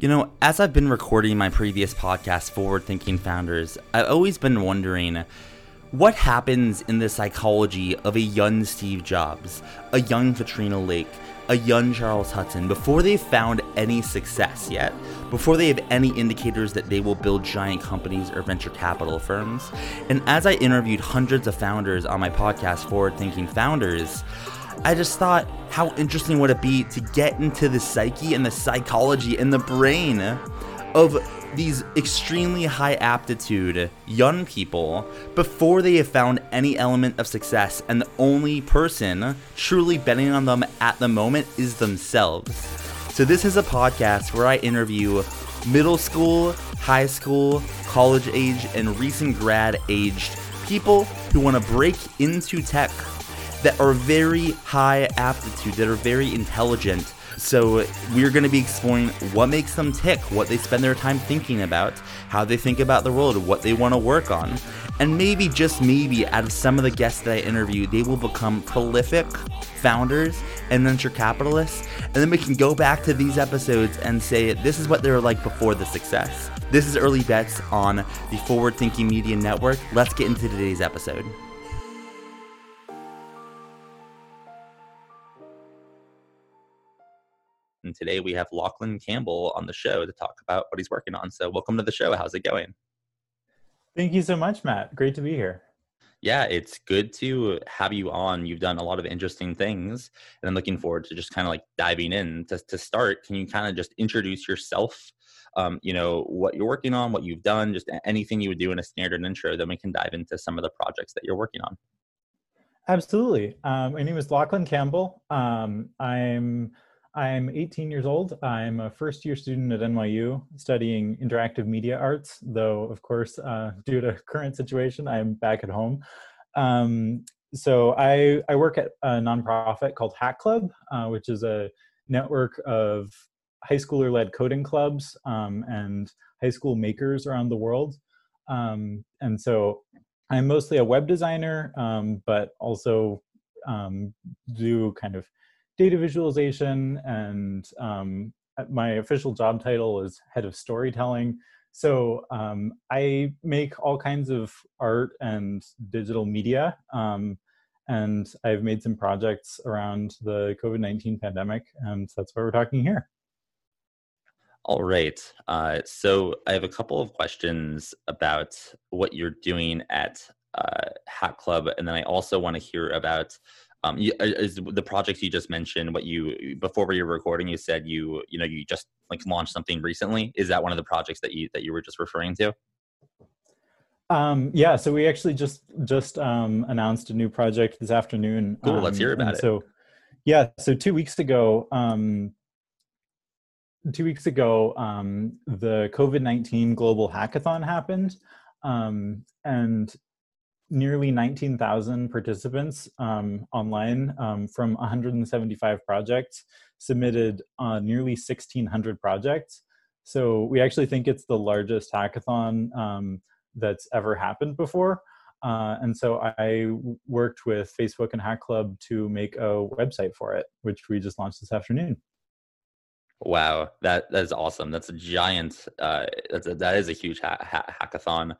You know, as I've been recording my previous podcast, Forward Thinking Founders, I've always been wondering what happens in the psychology of a young Steve Jobs, a young Katrina Lake, a young Charles Hudson before they've found any success yet, before they have any indicators that they will build giant companies or venture capital firms. And as I interviewed hundreds of founders on my podcast, Forward Thinking Founders, I just thought, how interesting would it be to get into the psyche and the psychology and the brain of these extremely high aptitude young people before they have found any element of success, and the only person truly betting on them at the moment is themselves. So, this is a podcast where I interview middle school, high school, college age, and recent grad aged people who want to break into tech that are very high aptitude, that are very intelligent. So, we're going to be exploring what makes them tick, what they spend their time thinking about, how they think about the world, what they want to work on. And maybe, just maybe, out of some of the guests that I interview, they will become prolific founders and venture capitalists. And then we can go back to these episodes and say, this is what they were like before the success. This is Early Bets on the Forward Thinking Media Network. Let's get into today's episode. And today we have Lachlan Campbell on the show to talk about what he's working on. So, welcome to the show. How's it going? Thank you so much, Matt. Great to be here. Yeah, it's good to have you on. You've done a lot of interesting things, and I'm looking forward to just kind of like diving in. To, to start, can you kind of just introduce yourself? Um, you know, what you're working on, what you've done, just anything you would do in a standard intro, then we can dive into some of the projects that you're working on. Absolutely. Um, my name is Lachlan Campbell. Um, I'm I'm 18 years old. I'm a first year student at NYU studying interactive media arts, though, of course, uh, due to current situation, I'm back at home. Um, so I, I work at a nonprofit called Hack Club, uh, which is a network of high schooler led coding clubs um, and high school makers around the world. Um, and so I'm mostly a web designer, um, but also um, do kind of data visualization and um, my official job title is head of storytelling. So um, i make all kinds of art and digital media um, and i've made some projects around the covid-19 pandemic and that's why we're talking here. All right. Uh, so i have a couple of questions about what you're doing at uh, hack club and then i also want to hear about um, you, uh, is the projects you just mentioned what you before we were recording you said you you know you just like launched something recently. Is that one of the projects that you that you were just referring to? Um, yeah so we actually just just um, announced a new project this afternoon cool let's hear um, about it. so yeah so two weeks ago um, two weeks ago um, the covid-19 global hackathon happened um, and nearly 19,000 participants um, online um, from 175 projects submitted uh, nearly 1,600 projects. So we actually think it's the largest hackathon um, that's ever happened before. Uh, and so I worked with Facebook and Hack Club to make a website for it, which we just launched this afternoon. Wow, that that is awesome. That's a giant. Uh, that's a, that is a huge ha- ha- hackathon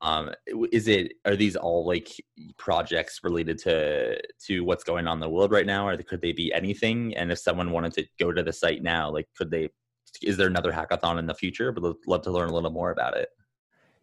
um is it are these all like projects related to to what's going on in the world right now or could they be anything? And if someone wanted to go to the site now like could they is there another hackathon in the future? But love to learn a little more about it.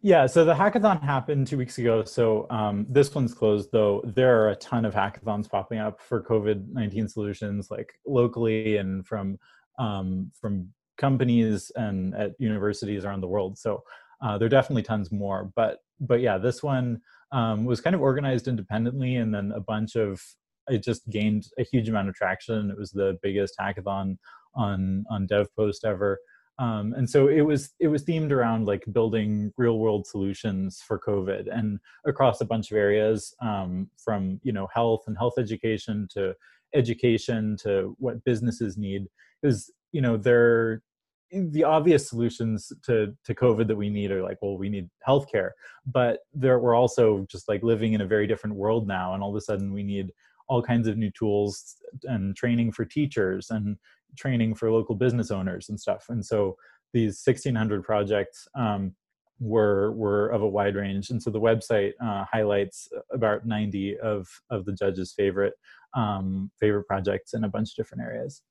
Yeah so the hackathon happened two weeks ago so um, this one's closed though there are a ton of hackathons popping up for covid-19 solutions like locally and from um, from companies and at universities around the world so uh, there are definitely tons more, but but yeah, this one um, was kind of organized independently, and then a bunch of it just gained a huge amount of traction. It was the biggest hackathon on on DevPost ever. Um, and so it was it was themed around like building real world solutions for covid and across a bunch of areas um, from you know health and health education to education to what businesses need is you know there the obvious solutions to to COVID that we need are like, well, we need healthcare, but there we're also just like living in a very different world now, and all of a sudden we need all kinds of new tools and training for teachers and training for local business owners and stuff. And so these 1600 projects um, were were of a wide range and so the website uh, highlights about 90 of of the judges favorite um, favorite projects in a bunch of different areas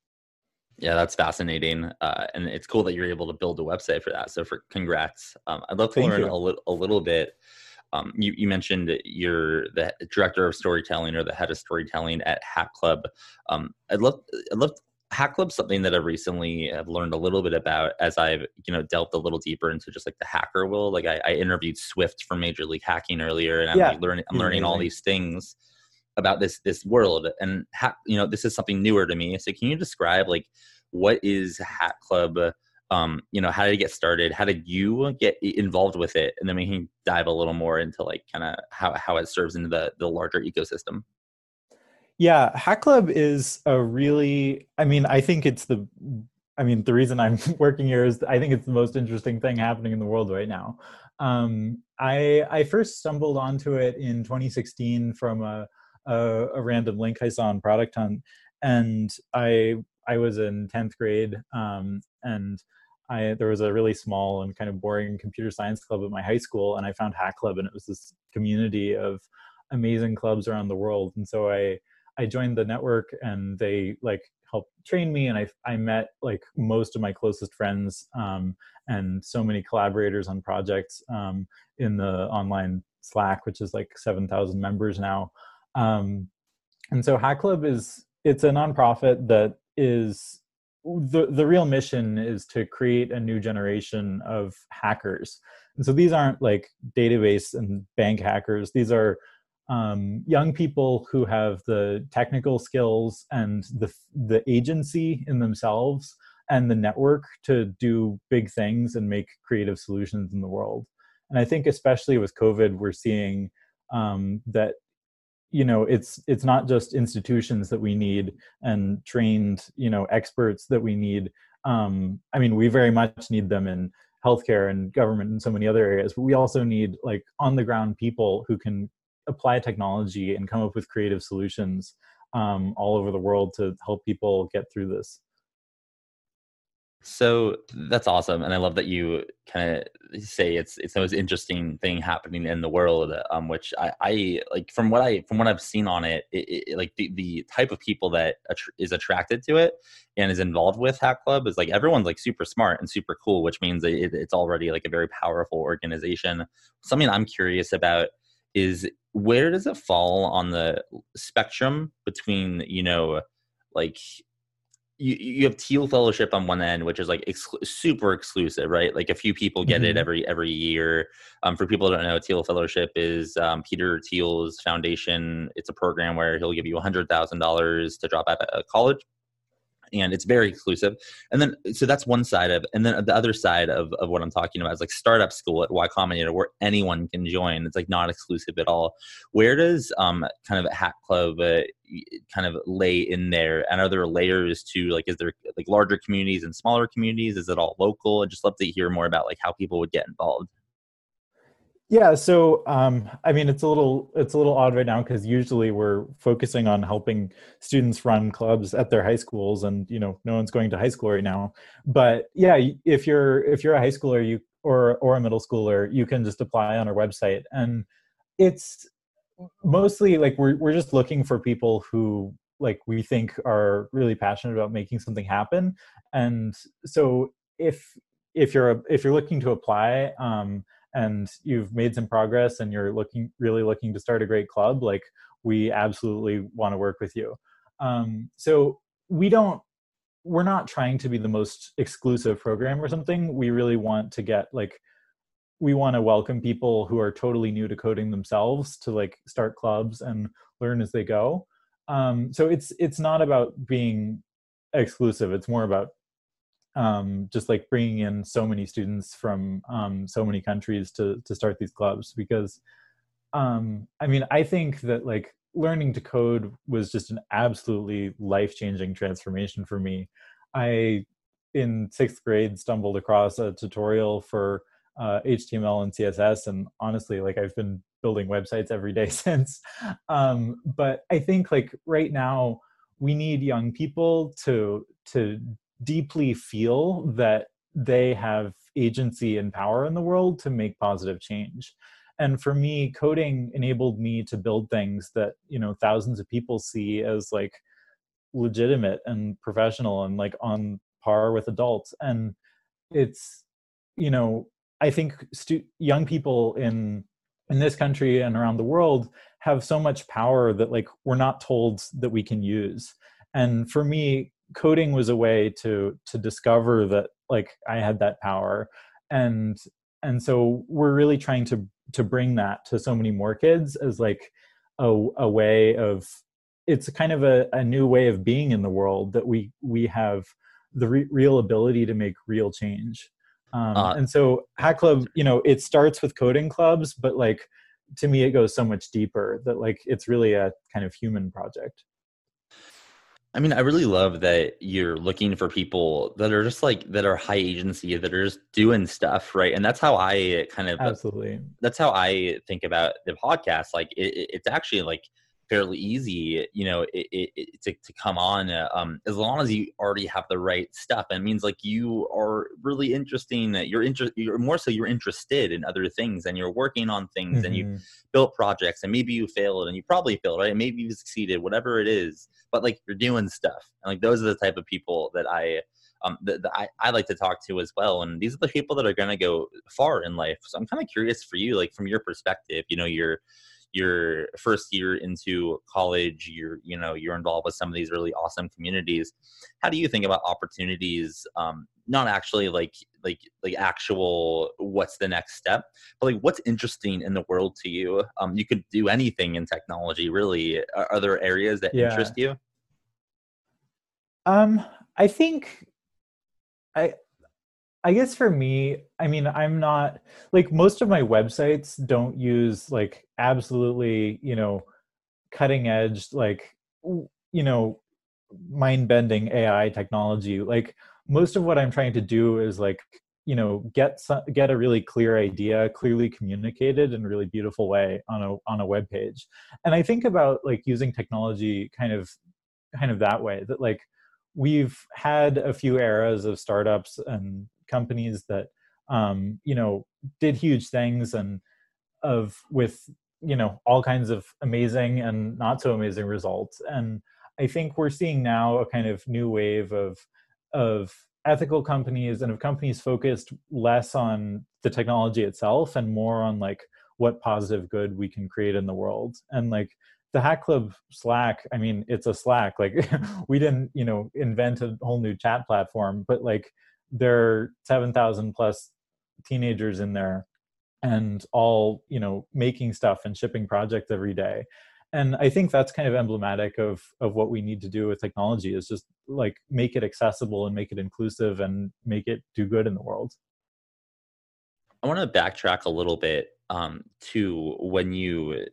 yeah that's fascinating uh, and it's cool that you're able to build a website for that so for congrats um, i'd love to Thank learn a, li- a little bit um, you, you, mentioned you're the director of storytelling or the head of storytelling at hack club um, i'd love i'd love hack club's something that i recently have learned a little bit about as i've you know delved a little deeper into just like the hacker world like i, I interviewed swift from major league hacking earlier and i'm yeah. like learning i'm learning all these things about this this world and ha- you know this is something newer to me so can you describe like what is hack club um, you know how did it get started? How did you get involved with it? And then we can dive a little more into like kind of how, how it serves into the the larger ecosystem. Yeah hack club is a really i mean i think it's the i mean the reason i'm working here is i think it's the most interesting thing happening in the world right now. Um, i i first stumbled onto it in 2016 from a a, a random link i saw on product hunt and i i was in 10th grade um, and I, there was a really small and kind of boring computer science club at my high school, and I found Hack Club, and it was this community of amazing clubs around the world. And so I I joined the network, and they like helped train me, and I I met like most of my closest friends um, and so many collaborators on projects um, in the online Slack, which is like seven thousand members now. Um, and so Hack Club is it's a nonprofit that is the the real mission is to create a new generation of hackers. And so these aren't like database and bank hackers. These are um, young people who have the technical skills and the the agency in themselves and the network to do big things and make creative solutions in the world. And i think especially with covid we're seeing um, that you know it's it's not just institutions that we need and trained you know experts that we need. Um i mean we very much need them in healthcare and government and so many other areas but we also need like on the ground people who can apply technology and come up with creative solutions um, all over the world to help people get through this so that's awesome, and I love that you kind of say it's it's the most interesting thing happening in the world. Um, which I, I like from what I from what I've seen on it, it, it like the, the type of people that is attracted to it and is involved with Hack Club is like everyone's like super smart and super cool, which means it, it's already like a very powerful organization. Something I'm curious about is where does it fall on the spectrum between you know like you, you have Thiel Fellowship on one end, which is like ex- super exclusive, right? Like a few people get mm-hmm. it every every year. Um, for people who don't know, Thiel Fellowship is um, Peter Thiel's foundation. It's a program where he'll give you hundred thousand dollars to drop out of college and it's very exclusive. And then so that's one side of, and then the other side of, of what I'm talking about is like startup school at Y Combinator where anyone can join. It's like not exclusive at all. Where does um kind of Hack Club uh, kind of lay in there? And are there layers to like is there like larger communities and smaller communities? Is it all local? I'd just love to hear more about like how people would get involved. Yeah, so um, I mean, it's a little it's a little odd right now because usually we're focusing on helping students run clubs at their high schools, and you know, no one's going to high school right now. But yeah, if you're if you're a high schooler, you or or a middle schooler, you can just apply on our website, and it's mostly like we're we're just looking for people who like we think are really passionate about making something happen, and so if if you're if you're looking to apply. Um, and you've made some progress and you're looking really looking to start a great club like we absolutely want to work with you. Um, so we don't we're not trying to be the most exclusive program or something. We really want to get like we want to welcome people who are totally new to coding themselves to like start clubs and learn as they go. Um, so it's it's not about being exclusive. It's more about um, just like bringing in so many students from um, so many countries to to start these clubs because um, I mean I think that like learning to code was just an absolutely life changing transformation for me. I in sixth grade stumbled across a tutorial for uh, HTML and CSS, and honestly, like I've been building websites every day since. Um, but I think like right now we need young people to to deeply feel that they have agency and power in the world to make positive change. And for me coding enabled me to build things that you know thousands of people see as like legitimate and professional and like on par with adults. And it's you know i think stu- young people in in this country and around the world have so much power that like we're not told that we can use. And for me coding was a way to to discover that like i had that power. And and so we're really trying to to bring that to so many more kids as like a, a way of it's kind of a, a new way of being in the world that we we have the re- real ability to make real change. Um, uh, and so hack club you know it starts with coding clubs but like to me it goes so much deeper that like it's really a kind of human project I mean, I really love that you're looking for people that are just like that are high agency that are just doing stuff, right? And that's how I kind of absolutely. That's how I think about the podcast. Like, it, it's actually like fairly easy, you know, it, it, to, to come on um, as long as you already have the right stuff. And it means like you are really interesting. You're interested. You're more so you're interested in other things, and you're working on things, mm-hmm. and you mm-hmm. built projects, and maybe you failed, and you probably failed, right? Maybe you succeeded, whatever it is. But like you're doing stuff, and like those are the type of people that I. Um, that, that I, I like to talk to as well. And these are the people that are going to go far in life. So I'm kind of curious for you, like from your perspective, you know, you're, your first year into college you're you know you're involved with some of these really awesome communities. How do you think about opportunities um, not actually like like like actual what's the next step but like what's interesting in the world to you? Um you could do anything in technology really. Are, are there areas that yeah. interest you? Um i think i I guess for me, I mean, I'm not like most of my websites don't use like absolutely, you know, cutting edge, like, you know, mind bending AI technology. Like, most of what I'm trying to do is like, you know, get some, get a really clear idea, clearly communicated in a really beautiful way on a on a web page. And I think about like using technology kind of kind of that way that like we've had a few eras of startups and companies that um, you know did huge things and of with you know all kinds of amazing and not so amazing results. And i think we're seeing now a kind of new wave of of ethical companies and of companies focused less on the technology itself and more on like what positive good we can create in the world. And like the hack club slack i mean it's a slack like we didn't you know invent a whole new chat platform but like there are 7,000 plus teenagers in there and all, you know, making stuff and shipping projects every day. And I think that's kind of emblematic of of what we need to do with technology is just like make it accessible and make it inclusive and make it do good in the world. I want to backtrack a little bit um, to when you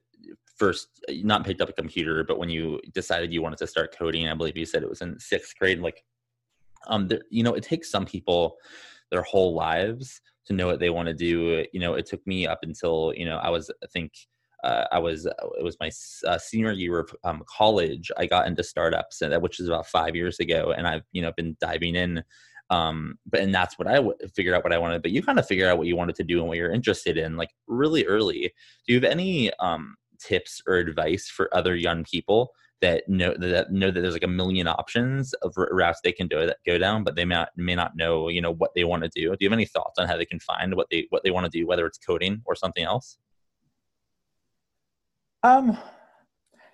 first not picked up a computer, but when you decided you wanted to start coding. I believe you said it was in sixth grade. Like, um there, you know it takes some people their whole lives to know what they want to do you know it took me up until you know i was i think uh, I was it was my uh, senior year of um, college. I got into startups, which is about five years ago, and I've you know been diving in. Um, but and that's what I w- figured out what I wanted. But you kind of figure out what you wanted to do and what you're interested in, like really early. Do you have any um, tips or advice for other young people that know that know that there's like a million options of routes they can do, that go down, but they may not, may not know you know what they want to do. Do you have any thoughts on how they can find what they what they want to do, whether it's coding or something else? Um,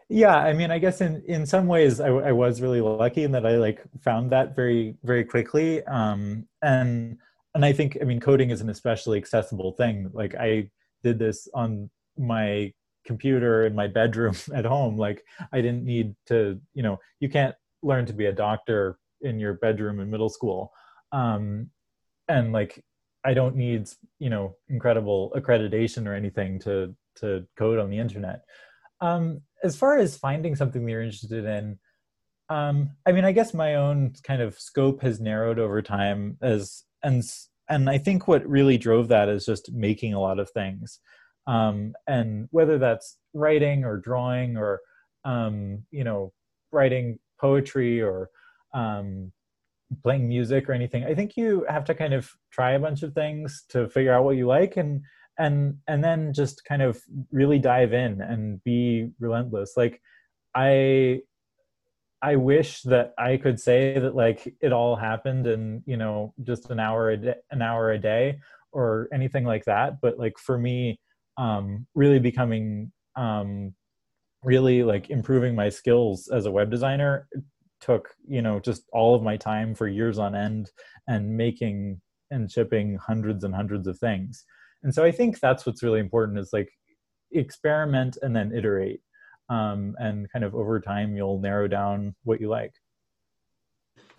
yeah, I mean, I guess in in some ways I, I was really lucky in that I like found that very very quickly. Um, and and I think I mean coding is an especially accessible thing. Like I did this on my computer in my bedroom at home like i didn't need to you know you can't learn to be a doctor in your bedroom in middle school. Um, and like i don't need you know incredible accreditation or anything to to code on the internet. Um, as far as finding something that you're interested in um, i mean i guess my own kind of scope has narrowed over time as and and i think what really drove that is just making a lot of things um, and whether that's writing or drawing or um, you know writing poetry or um, playing music or anything. I think you have to kind of try a bunch of things to figure out what you like and and and then just kind of really dive in and be relentless. Like I I wish that I could say that like it all happened in, you know, just an hour a day, an hour a day or anything like that, but like for me um really becoming um really like improving my skills as a web designer. Took you know just all of my time for years on end and making and shipping hundreds and hundreds of things. And so i think that's what's really important is like experiment and then iterate um, and kind of over time you'll narrow down what you like.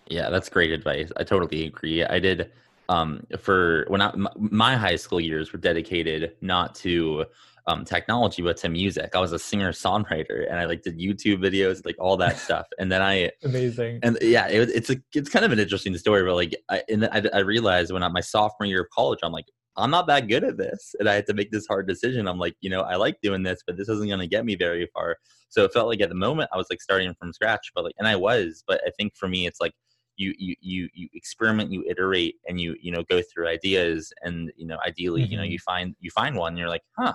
Yeah that's great advice. I totally agree. I did um, for when I, my high school years were dedicated not to um, technology, but to music. I was a singer songwriter, and I like did YouTube videos, like all that stuff. And then I amazing. And yeah, it, it's a it's kind of an interesting story. But like, I, and I, I realized when I my sophomore year of college, I'm like, I'm not that good at this, and I had to make this hard decision. I'm like, you know, I like doing this, but this isn't going to get me very far. So it felt like at the moment I was like starting from scratch, but like, and I was. But I think for me, it's like you you you you experiment you iterate and you you know go through ideas and you know ideally mm-hmm. you know mm-hmm. you find you find one and you're like huh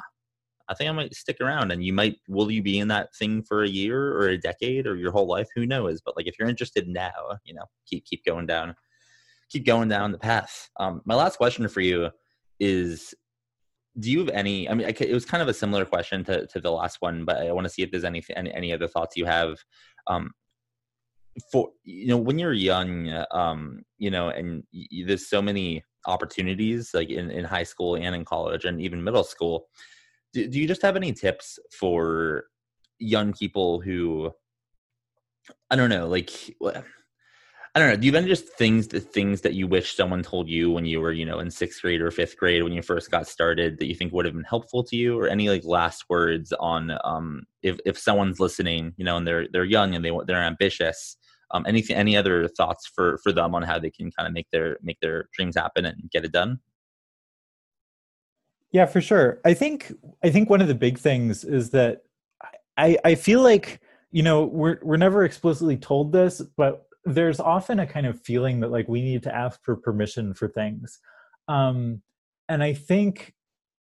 I think I might stick around and you might will you be in that thing for a year or a decade or your whole life? Who knows? But like if you're interested now, you know, keep keep going down keep going down the path. Um, my last question for you is do you have any i mean it was kind of a similar question to, to the last one but i want to see if there's any, any any other thoughts you have um for you know when you're young um you know and there's so many opportunities like in, in high school and in college and even middle school do, do you just have any tips for young people who I don't know, like I don't know. Do you have any just things the things that you wish someone told you when you were, you know, in sixth grade or fifth grade when you first got started that you think would have been helpful to you, or any like last words on um, if if someone's listening, you know, and they're they're young and they they're ambitious, um, anything, any other thoughts for for them on how they can kind of make their make their dreams happen and get it done? Yeah, for sure. I think I think one of the big things is that I I feel like you know we're we're never explicitly told this, but there's often a kind of feeling that like we need to ask for permission for things, um, and I think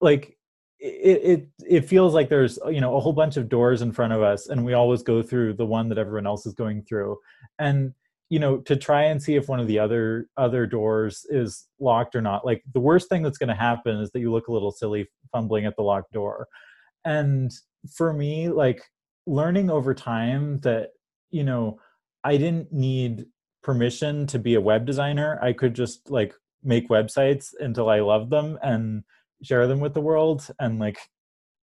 like it, it it feels like there's you know a whole bunch of doors in front of us, and we always go through the one that everyone else is going through, and you know to try and see if one of the other other doors is locked or not like the worst thing that's going to happen is that you look a little silly fumbling at the locked door. And for me like learning over time that you know i didn't need permission to be a web designer. I could just like make websites until i loved them and share them with the world and like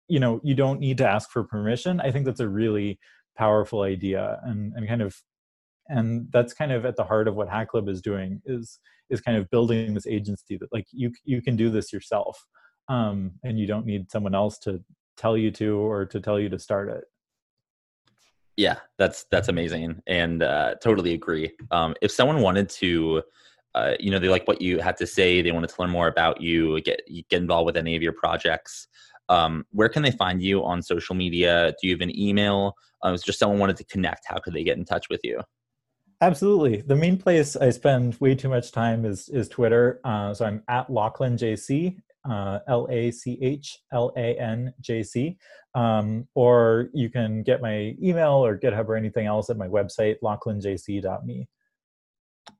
you know you don't need to ask for permission. I think that's a really powerful idea and and kind of and that's kind of at the heart of what hack club is doing is is kind of building this agency that like you you can do this yourself um, and you don't need someone else to tell you to or to tell you to start it. Yeah that's that's amazing and uh, totally agree. Um, if someone wanted to uh, you know they like what you had to say they wanted to learn more about you get get involved with any of your projects um, where can they find you on social media do you have an email uh, just someone wanted to connect how could they get in touch with you Absolutely. The main place I spend way too much time is is Twitter. Uh, so I'm at Lachlan JC, uh, L A C H L A N J C. Um, or you can get my email or GitHub or anything else at my website, lachlanjc.me.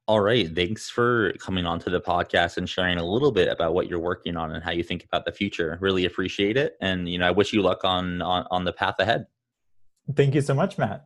All right. Thanks for coming on to the podcast and sharing a little bit about what you're working on and how you think about the future. Really appreciate it. And, you know, I wish you luck on, on, on the path ahead. Thank you so much, Matt.